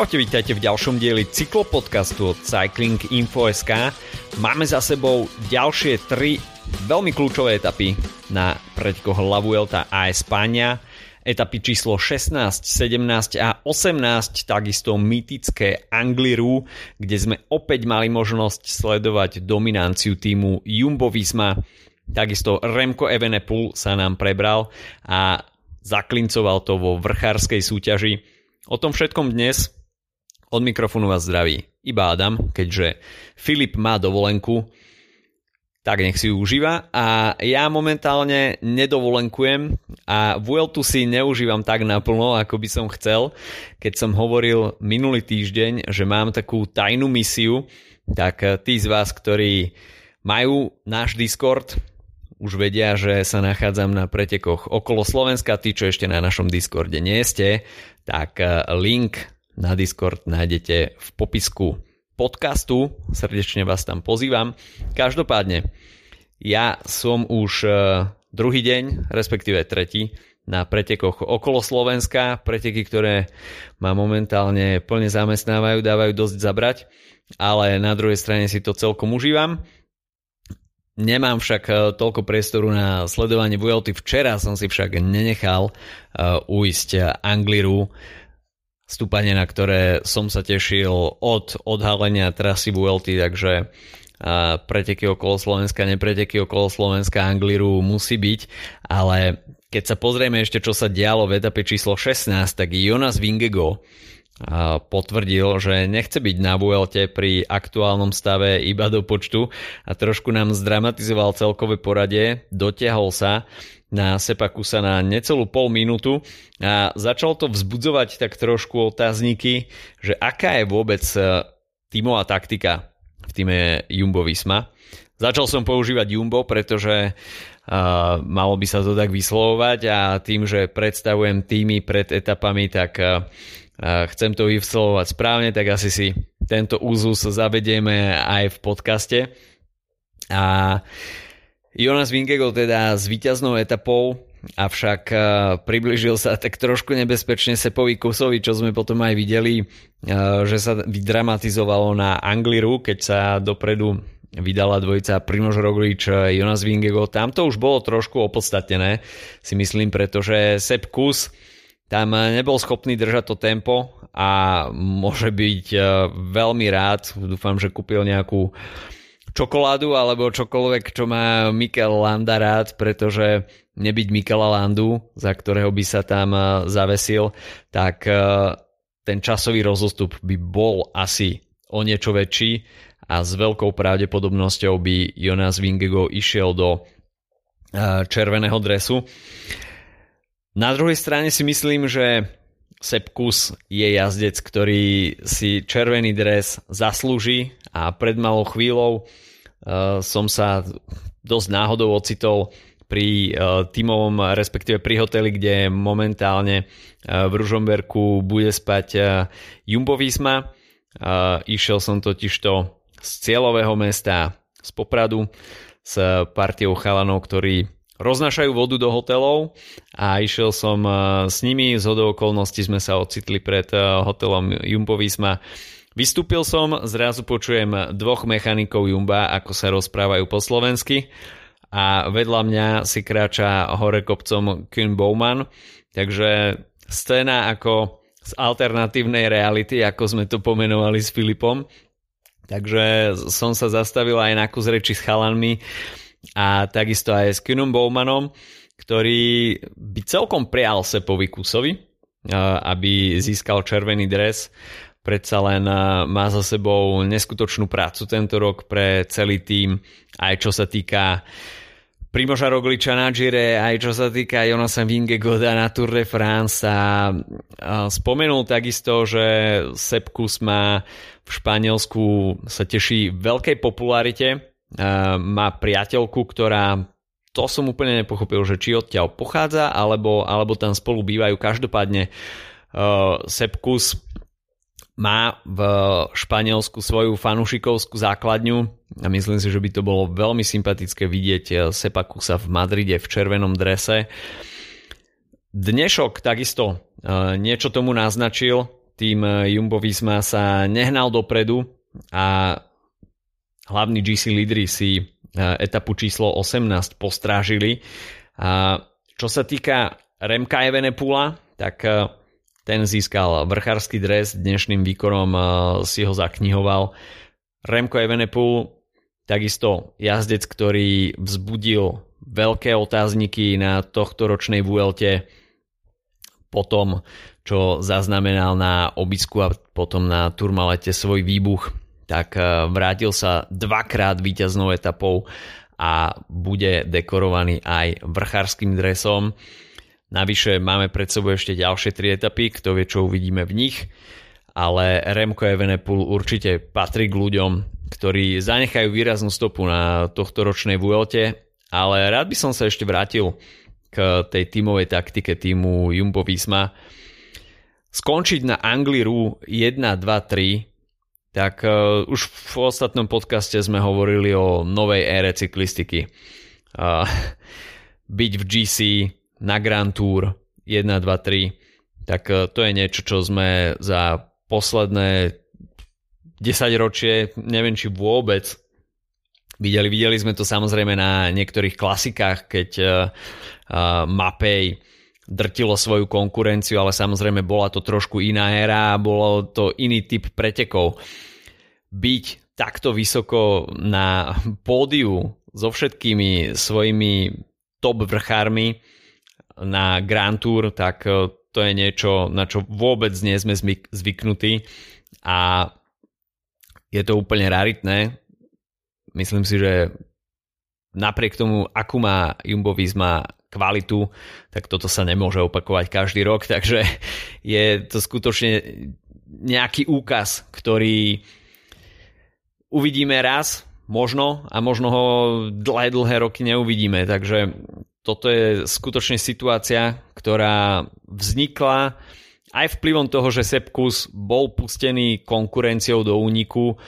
Čaute, vítajte v ďalšom dieli cyklopodcastu od Cycling Info.sk. Máme za sebou ďalšie tri veľmi kľúčové etapy na preďkoch La Vuelta a Espania. Etapy číslo 16, 17 a 18, takisto mytické Angliru, kde sme opäť mali možnosť sledovať dominanciu týmu Jumbo Visma. Takisto Remko Evenepoel sa nám prebral a zaklincoval to vo vrchárskej súťaži. O tom všetkom dnes od mikrofónu vás zdraví iba Adam, keďže Filip má dovolenku, tak nech si ju užíva a ja momentálne nedovolenkujem a Vueltu si neužívam tak naplno, ako by som chcel. Keď som hovoril minulý týždeň, že mám takú tajnú misiu, tak tí z vás, ktorí majú náš Discord, už vedia, že sa nachádzam na pretekoch okolo Slovenska. Tí, čo ešte na našom Discorde nie ste, tak link na Discord nájdete v popisku podcastu. Srdečne vás tam pozývam. Každopádne, ja som už e, druhý deň, respektíve tretí, na pretekoch okolo Slovenska, preteky, ktoré ma momentálne plne zamestnávajú, dávajú dosť zabrať, ale na druhej strane si to celkom užívam. Nemám však e, toľko priestoru na sledovanie Vuelty. Včera som si však nenechal uh, ujsť Angliru stúpanie, na ktoré som sa tešil od odhalenia trasy Vuelty, takže preteky okolo Slovenska, nepreteky okolo Slovenska, Angliru musí byť, ale keď sa pozrieme ešte, čo sa dialo v etape číslo 16, tak Jonas Vingego potvrdil, že nechce byť na Vuelte pri aktuálnom stave iba do počtu a trošku nám zdramatizoval celkové poradie, dotiahol sa na Sepakusa na necelú pol minútu a začal to vzbudzovať tak trošku otázniky, že aká je vôbec e, tímová taktika v týme Jumbo Visma. Začal som používať Jumbo, pretože uh, malo by sa to tak vyslovovať a tým, že predstavujem týmy pred etapami, tak uh, chcem to vyslovovať správne, tak asi si tento úzus zavedieme aj v podcaste. A uh, Jonas Vingego teda s víťaznou etapou, avšak uh, približil sa tak trošku nebezpečne Sepovi Kusovi, čo sme potom aj videli, uh, že sa vydramatizovalo na Angliru, keď sa dopredu vydala dvojica Primož Roglič, Jonas Vingego. Tam to už bolo trošku opodstatnené, si myslím, pretože Sep Kus tam nebol schopný držať to tempo a môže byť veľmi rád. Dúfam, že kúpil nejakú čokoládu alebo čokoľvek, čo má Mikel Landa rád, pretože nebyť Mikela Landu, za ktorého by sa tam eh, zavesil, tak eh, ten časový rozostup by bol asi o niečo väčší a s veľkou pravdepodobnosťou by Jonas Vingego išiel do eh, červeného dresu. Na druhej strane si myslím, že Sepkus je jazdec, ktorý si červený dres zaslúži a pred malou chvíľou uh, som sa dosť náhodou ocitol pri uh, tímovom, respektíve pri hoteli, kde momentálne uh, v Ružomberku bude spať uh, Jumbo Visma. Uh, išiel som totižto z cieľového mesta z Popradu s partiou chalanov, ktorí roznašajú vodu do hotelov a išiel som eh, s nimi, z hodou okolností sme sa ocitli pred eh, hotelom Jumbo Visma. Vystúpil som, zrazu počujem dvoch mechanikov Jumba, ako sa rozprávajú po slovensky a vedľa mňa si kráča hore kopcom Kuhn Bowman, takže scéna ako z alternatívnej reality, ako sme to pomenovali s Filipom. Takže som sa zastavil aj na kus reči s chalanmi a takisto aj s Kunom Bowmanom, ktorý by celkom prial Sepovi Kusovi, aby získal červený dres. Predsa len má za sebou neskutočnú prácu tento rok pre celý tým, aj čo sa týka Primoža Rogliča na Gire, aj čo sa týka Jonasa Vingegoda na Tour de France a spomenul takisto, že Sepkus má v Španielsku sa teší veľkej popularite má priateľku, ktorá to som úplne nepochopil, že či odtiaľ pochádza, alebo, alebo tam spolu bývajú. Každopádne uh, Sepkus má v Španielsku svoju fanušikovskú základňu a myslím si, že by to bolo veľmi sympatické vidieť Sepakusa v Madride v červenom drese. Dnešok takisto uh, niečo tomu naznačil, tým Jumbo Visma sa nehnal dopredu a hlavní GC lídry si etapu číslo 18 postrážili. A čo sa týka Remka Evenepula, tak ten získal vrchársky dres, dnešným výkonom si ho zaknihoval. Remko Evenepul, takisto jazdec, ktorý vzbudil veľké otázniky na tohto ročnej VLT po tom, čo zaznamenal na obisku a potom na Turmalete svoj výbuch, tak e, vrátil sa dvakrát víťaznou etapou a bude dekorovaný aj vrchárským dresom. Navyše máme pred sebou ešte ďalšie tri etapy, kto vie, čo uvidíme v nich, ale Remco Evenepoel určite patrí k ľuďom, ktorí zanechajú výraznú stopu na tohto ročnej Vuelte ale rád by som sa ešte vrátil k tej tímovej taktike týmu Jumbo Visma. Skončiť na Angliru 1, 2, 3 tak uh, už v ostatnom podcaste sme hovorili o novej ére cyklistiky. Uh, byť v GC na Grand Tour 1, 2, 3 tak uh, to je niečo, čo sme za posledné 10 ročie, neviem či vôbec Videli, videli sme to samozrejme na niektorých klasikách, keď uh, Mapej drtilo svoju konkurenciu, ale samozrejme bola to trošku iná éra a bolo to iný typ pretekov. Byť takto vysoko na pódiu so všetkými svojimi top vrchármi na Grand Tour, tak e, to je niečo, na čo vôbec nie sme zvyknutí a je to úplne raritné Myslím si, že napriek tomu, akú má Jumbo Visma kvalitu, tak toto sa nemôže opakovať každý rok, takže je to skutočne nejaký úkaz, ktorý uvidíme raz, možno, a možno ho dlhé, dlhé roky neuvidíme, takže toto je skutočne situácia, ktorá vznikla aj vplyvom toho, že Sepkus bol pustený konkurenciou do úniku,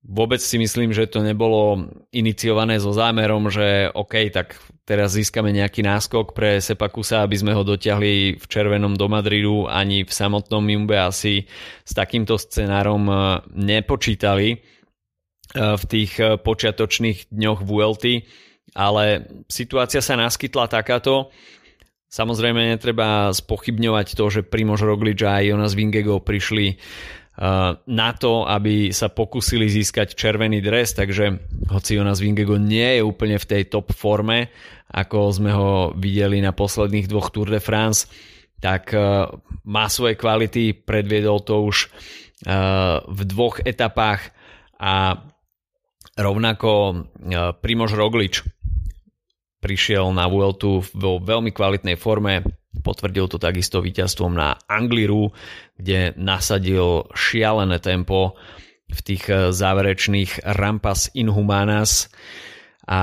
Vôbec si myslím, že to nebolo iniciované so zámerom, že OK, tak teraz získame nejaký náskok pre Sepakusa, aby sme ho dotiahli v červenom do Madridu, ani v samotnom Jumbe asi s takýmto scenárom e, nepočítali e, v tých e, počiatočných dňoch VLT, ale situácia sa naskytla takáto. Samozrejme netreba spochybňovať to, že Primož Roglič a Jonas Vingego prišli Eh, na to, aby sa pokúsili získať červený dres, takže hoci Jonas Vingego nie je úplne v tej top forme, ako sme ho videli na posledných dvoch Tour de France, tak eh, má svoje kvality, predviedol to už eh, v dvoch etapách a rovnako Primož Roglič prišiel na Vueltu vo veľmi kvalitnej forme, Potvrdil to takisto víťazstvom na Angliru, kde nasadil šialené tempo v tých eh, záverečných Rampas Inhumanas a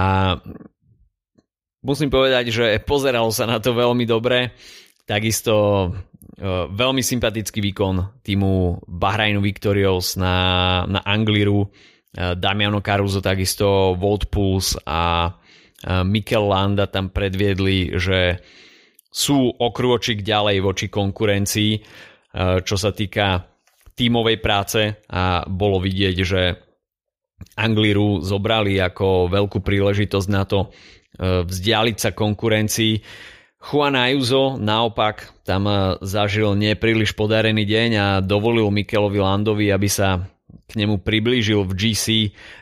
musím povedať, že pozeralo sa na to veľmi dobre. Takisto eh, veľmi sympatický výkon týmu Bahrainu Victorious na, na Angliru. Eh, Damiano Caruso takisto, Volt Pulse a Mikel Landa tam predviedli, že sú o ďalej voči konkurencii, e, čo sa týka tímovej práce a bolo vidieť, že Angliru zobrali ako veľkú príležitosť na to e, vzdialiť sa konkurencii. Juan Ayuso naopak tam e, zažil nepríliš podarený deň a dovolil Mikelovi Landovi, aby sa k nemu priblížil v GC,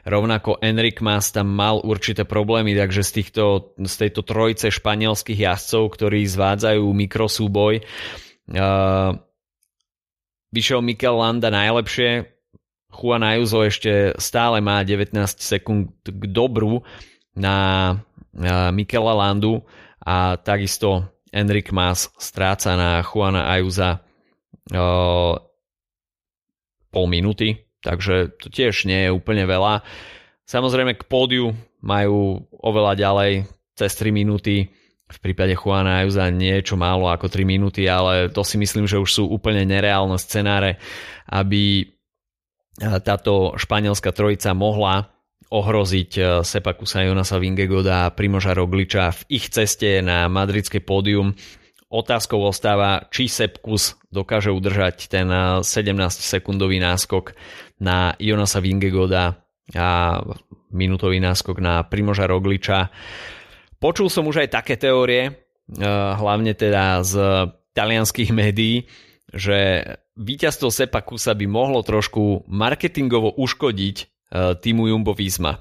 rovnako Enric Mas tam mal určité problémy, takže z, týchto, z tejto trojce španielských jazdcov, ktorí zvádzajú mikrosúboj, uh, vyšiel Mikel Landa najlepšie, Juan Ayuso ešte stále má 19 sekúnd k dobru na uh, Mikela Landu a takisto Enric Mas stráca na Juana Ayusa uh, pol minúty, takže to tiež nie je úplne veľa. Samozrejme k pódiu majú oveľa ďalej, cez 3 minúty, v prípade Juana Ajuza niečo málo ako 3 minúty, ale to si myslím, že už sú úplne nereálne scenáre, aby táto španielská trojica mohla ohroziť e, Sepakusa Jonasa Vingegoda a Primoža Rogliča v ich ceste na madridské pódium. Otázkou ostáva, či Sepkus dokáže udržať ten 17-sekundový náskok na Jonasa Vingegoda a minútový náskok na Primoža Rogliča. Počul som už aj také teórie, hlavne teda z talianských médií, že víťazstvo Sepa Kusa by mohlo trošku marketingovo uškodiť e, týmu Jumbo Visma,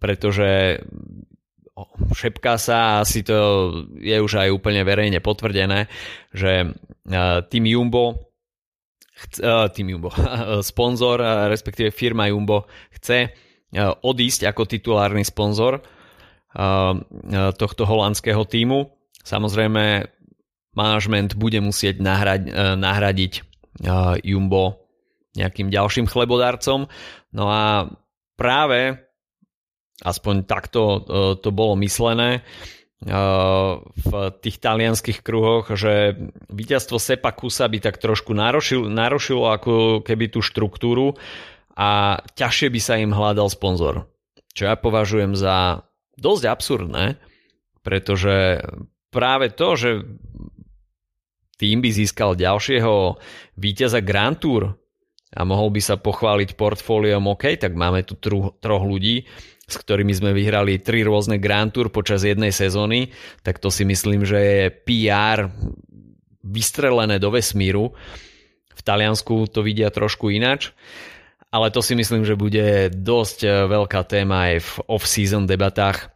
pretože šepká sa, asi to je už aj úplne verejne potvrdené, že e, tým Jumbo tým Jumbo, sponzor, respektíve firma Jumbo chce odísť ako titulárny sponzor tohto holandského týmu. Samozrejme, manažment bude musieť nahrať, nahradiť Jumbo nejakým ďalším chlebodárcom. No a práve aspoň takto e, to bolo myslené e, v tých talianských kruhoch, že víťazstvo Sepa Kusa by tak trošku narušilo, narušilo ako keby tú štruktúru a ťažšie by sa im hľadal sponzor. Čo ja považujem za dosť absurdné, pretože práve to, že tým by získal ďalšieho víťaza Grand Tour a mohol by sa pochváliť portfóliom OK, tak máme tu troch ľudí, s ktorými sme vyhrali tri rôzne Grand Tour počas jednej sezóny, tak to si myslím, že je PR vystrelené do vesmíru. V Taliansku to vidia trošku inač, ale to si myslím, že bude dosť veľká téma aj v off-season debatách.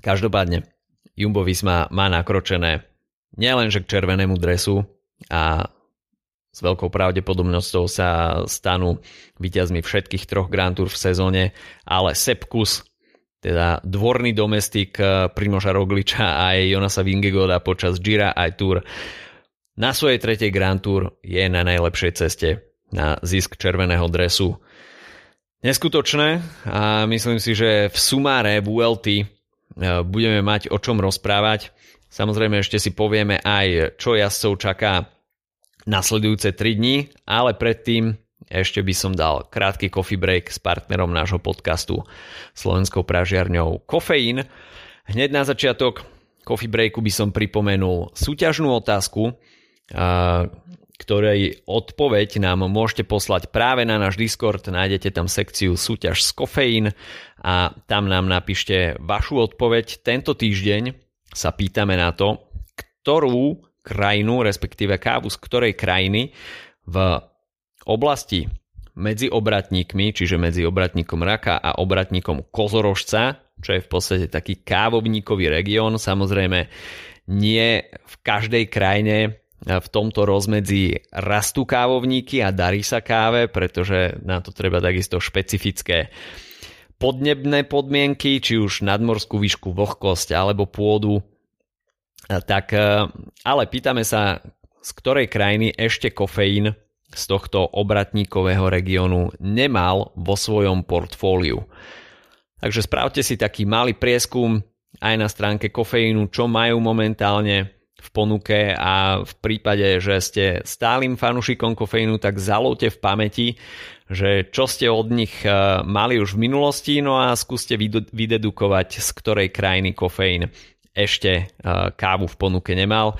Každopádne, Jumbo Visma má nakročené nielenže k červenému dresu a s veľkou pravdepodobnosťou sa stanú víťazmi všetkých troch Grand Tour v sezóne, ale Sepkus, teda dvorný domestik eh, Primoža Rogliča a aj Jonasa Vingegoda počas Gira aj Tour, na svojej tretej Grand Tour je na najlepšej ceste na zisk červeného dresu. Neskutočné a myslím si, že v sumáre v ULT eh, budeme mať o čom rozprávať. Samozrejme ešte si povieme aj, čo jazdcov čaká nasledujúce 3 dní, ale predtým ešte by som dal krátky coffee break s partnerom nášho podcastu slovenskou pražiarňou Kofeín. Hneď na začiatok coffee breaku by som pripomenul súťažnú otázku, ktorej odpoveď nám môžete poslať práve na náš Discord. Nájdete tam sekciu súťaž z kofeín a tam nám napíšte vašu odpoveď. Tento týždeň sa pýtame na to, ktorú krajinu, respektíve kávu z ktorej krajiny v oblasti medzi obratníkmi, čiže medzi obratníkom Raka a obratníkom Kozorožca, čo je v podstate taký kávovníkový región. Samozrejme, nie v každej krajine v tomto rozmedzi rastú kávovníky a darí sa káve, pretože na to treba takisto špecifické podnebné podmienky, či už nadmorskú výšku, vlhkosť alebo pôdu, tak e, ale pýtame sa, z ktorej krajiny ešte kofeín z tohto obratníkového regiónu nemal vo svojom portfóliu. Takže spravte si taký malý prieskum aj na stránke kofeínu, čo majú momentálne v ponuke a v prípade, že ste stálym fanušikom kofeínu, tak zalovte v pamäti, že čo ste od nich e, mali už v minulosti, no a skúste vydedukovať, z ktorej krajiny kofeín ešte e, kávu v ponuke nemal.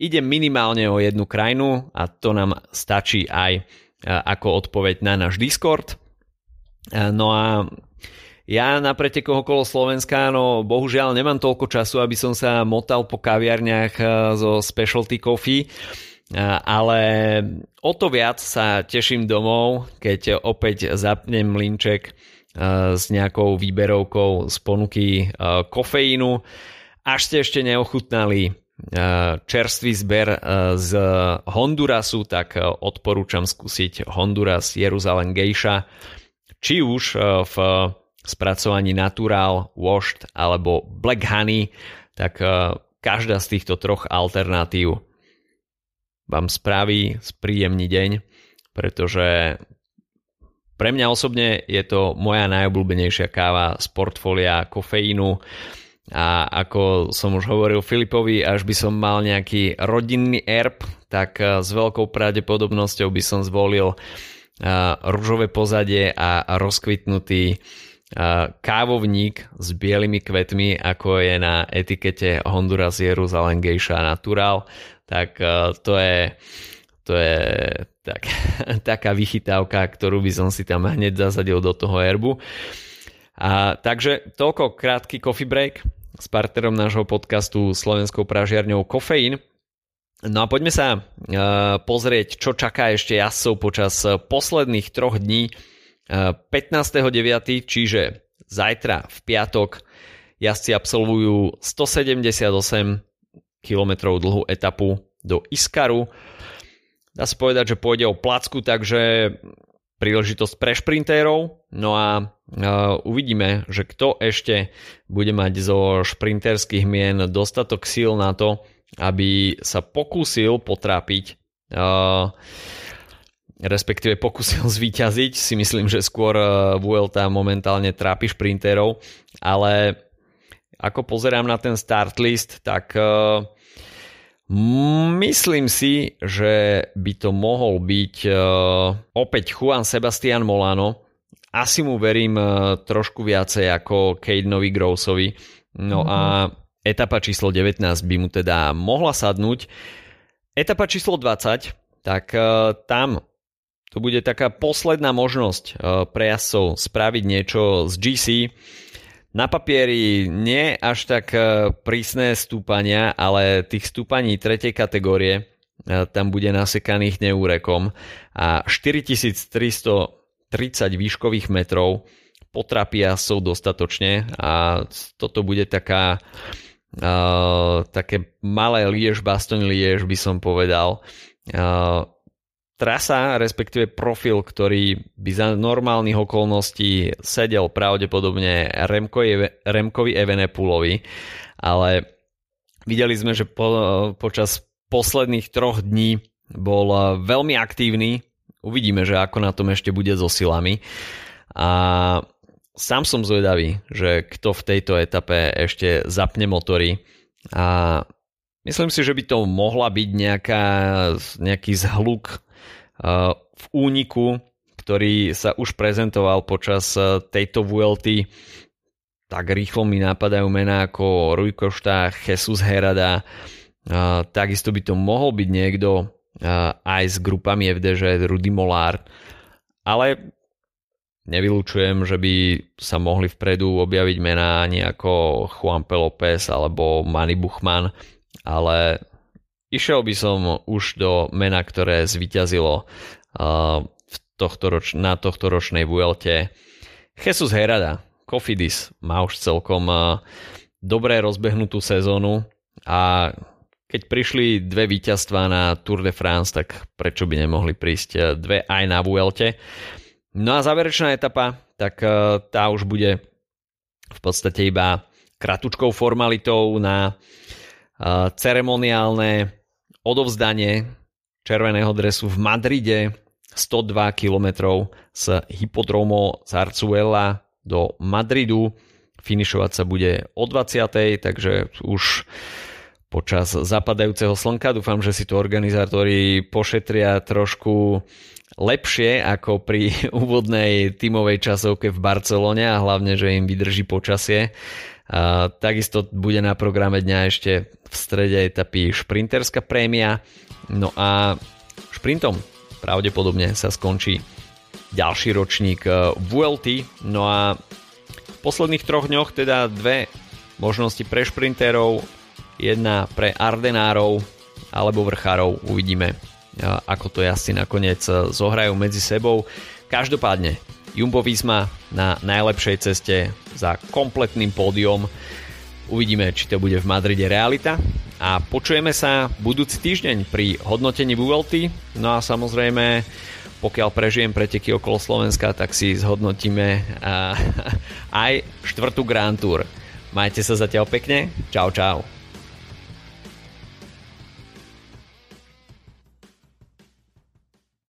Ide minimálne o jednu krajinu a to nám stačí aj e, ako odpoveď na náš Discord. No a ja na pretekoch okolo Slovenska, no bohužiaľ nemám toľko času, aby som sa motal po kaviarniach zo specialty coffee, ale o to viac sa teším domov, keď opäť zapnem linček s nejakou výberovkou z ponuky kofeínu. Až ste ešte neochutnali čerstvý zber z Hondurasu, tak odporúčam skúsiť Honduras Jeruzalem Geisha, či už v spracovaní Natural, Washed alebo Black Honey, tak každá z týchto troch alternatív vám spraví spríjemný deň, pretože pre mňa osobne je to moja najobľúbenejšia káva z portfólia kofeínu a ako som už hovoril Filipovi, až by som mal nejaký rodinný erb, tak eh, s veľkou pravdepodobnosťou by som zvolil eh, rúžové pozadie a rozkvitnutý kávovník s bielými kvetmi, ako je na etikete Honduras Jerusalem Geisha Natural, tak to je, to je tak, taká vychytávka, ktorú by som si tam hneď zasadil do toho herbu. A, takže toľko krátky coffee break s partnerom nášho podcastu Slovenskou pražiarňou Kofeín. No a poďme sa uh, pozrieť, čo čaká ešte jazdcov počas posledných troch dní. Uh, 15.9., čiže zajtra v piatok, jazdci absolvujú 178 km dlhú etapu do Iskaru. Dá sa povedať, že pôjde o placku, takže príležitosť pre šprintérov. No a uh, uvidíme, že kto ešte bude mať zo šprinterských mien dostatok síl na to, aby sa pokúsil potrápiť uh, respektíve pokúsil zvíťaziť. Si myslím, že skôr uh, Vuelta momentálne trápi šprinterov, ale ako pozerám na ten start list, tak uh, myslím si, že by to mohol byť uh, opäť Juan Sebastian Molano. Asi mu verím uh, trošku viacej ako Cadenovi Grossovi. No a etapa číslo 19 by mu teda mohla sadnúť. Etapa číslo 20, tak uh, tam to bude taká posledná možnosť pre jazdcov spraviť niečo z GC. Na papieri nie až tak uh, prísne stúpania, ale tých stúpaní tretej kategórie uh, tam bude nasekaných neúrekom a 4330 výškových metrov potrapia sú dostatočne a toto bude taká Uh, také malé liež, baston liež by som povedal. Uh, trasa, respektíve profil, ktorý by za normálnych okolností sedel pravdepodobne Remkovi, Remkovi Evenepulovi, ale videli sme, že po, počas posledných troch dní bol veľmi aktívny. Uvidíme, že ako na tom ešte bude so silami. A sám som zvedavý, že kto v tejto etape ešte zapne motory a myslím si, že by to mohla byť nejaká, nejaký zhluk v úniku, ktorý sa už prezentoval počas uh, tejto VLT. Tak rýchlo mi napadajú mená ako Rui Košta, Jesus Herada, uh, takisto by to mohol byť niekto aj s grupami FDŽ, Rudy Molár, ale Nevylučujem, že by sa mohli vpredu objaviť mená ani ako Juan Pelopes alebo Manny Buchman, ale išiel by som už do mena, ktoré zvyťazilo uh, v tohto roč- na tohto ročnej Vuelte. Jesus Herada, Kofidis má už celkom uh, dobre rozbehnutú sezónu a keď prišli dve víťazstvá na Tour de France, tak prečo by nemohli prísť uh, dve aj na Vuelte. No a záverečná etapa, tak e, tá už bude v podstate iba kratučkou formalitou na e, ceremoniálne odovzdanie červeného dresu v Madride 102 km z hypodromo Zarzuela do Madridu. Finišovať sa bude o 20. takže už počas zapadajúceho slnka. Dúfam, že si to organizátori pošetria trošku lepšie ako pri úvodnej tímovej časovke v Barcelone a hlavne, že im vydrží počasie. A takisto bude na programe dňa ešte v strede etapy šprinterská prémia. No a šprintom pravdepodobne sa skončí ďalší ročník e, VLT. No a v posledných troch dňoch teda dve možnosti pre šprinterov, jedna pre Ardenárov alebo vrchárov. Uvidíme, ako to jazdci nakoniec e, zohrajú medzi sebou. Každopádne Jumbo Visma na najlepšej ceste za kompletným pódium. Uvidíme, či to bude v Madride realita. A počujeme sa budúci týždeň pri hodnotení VLT. No a samozrejme, pokiaľ prežijem preteky okolo Slovenska, tak si zhodnotíme aj štvrtú Grand Tour. Majte sa zatiaľ pekne. Čau, čau.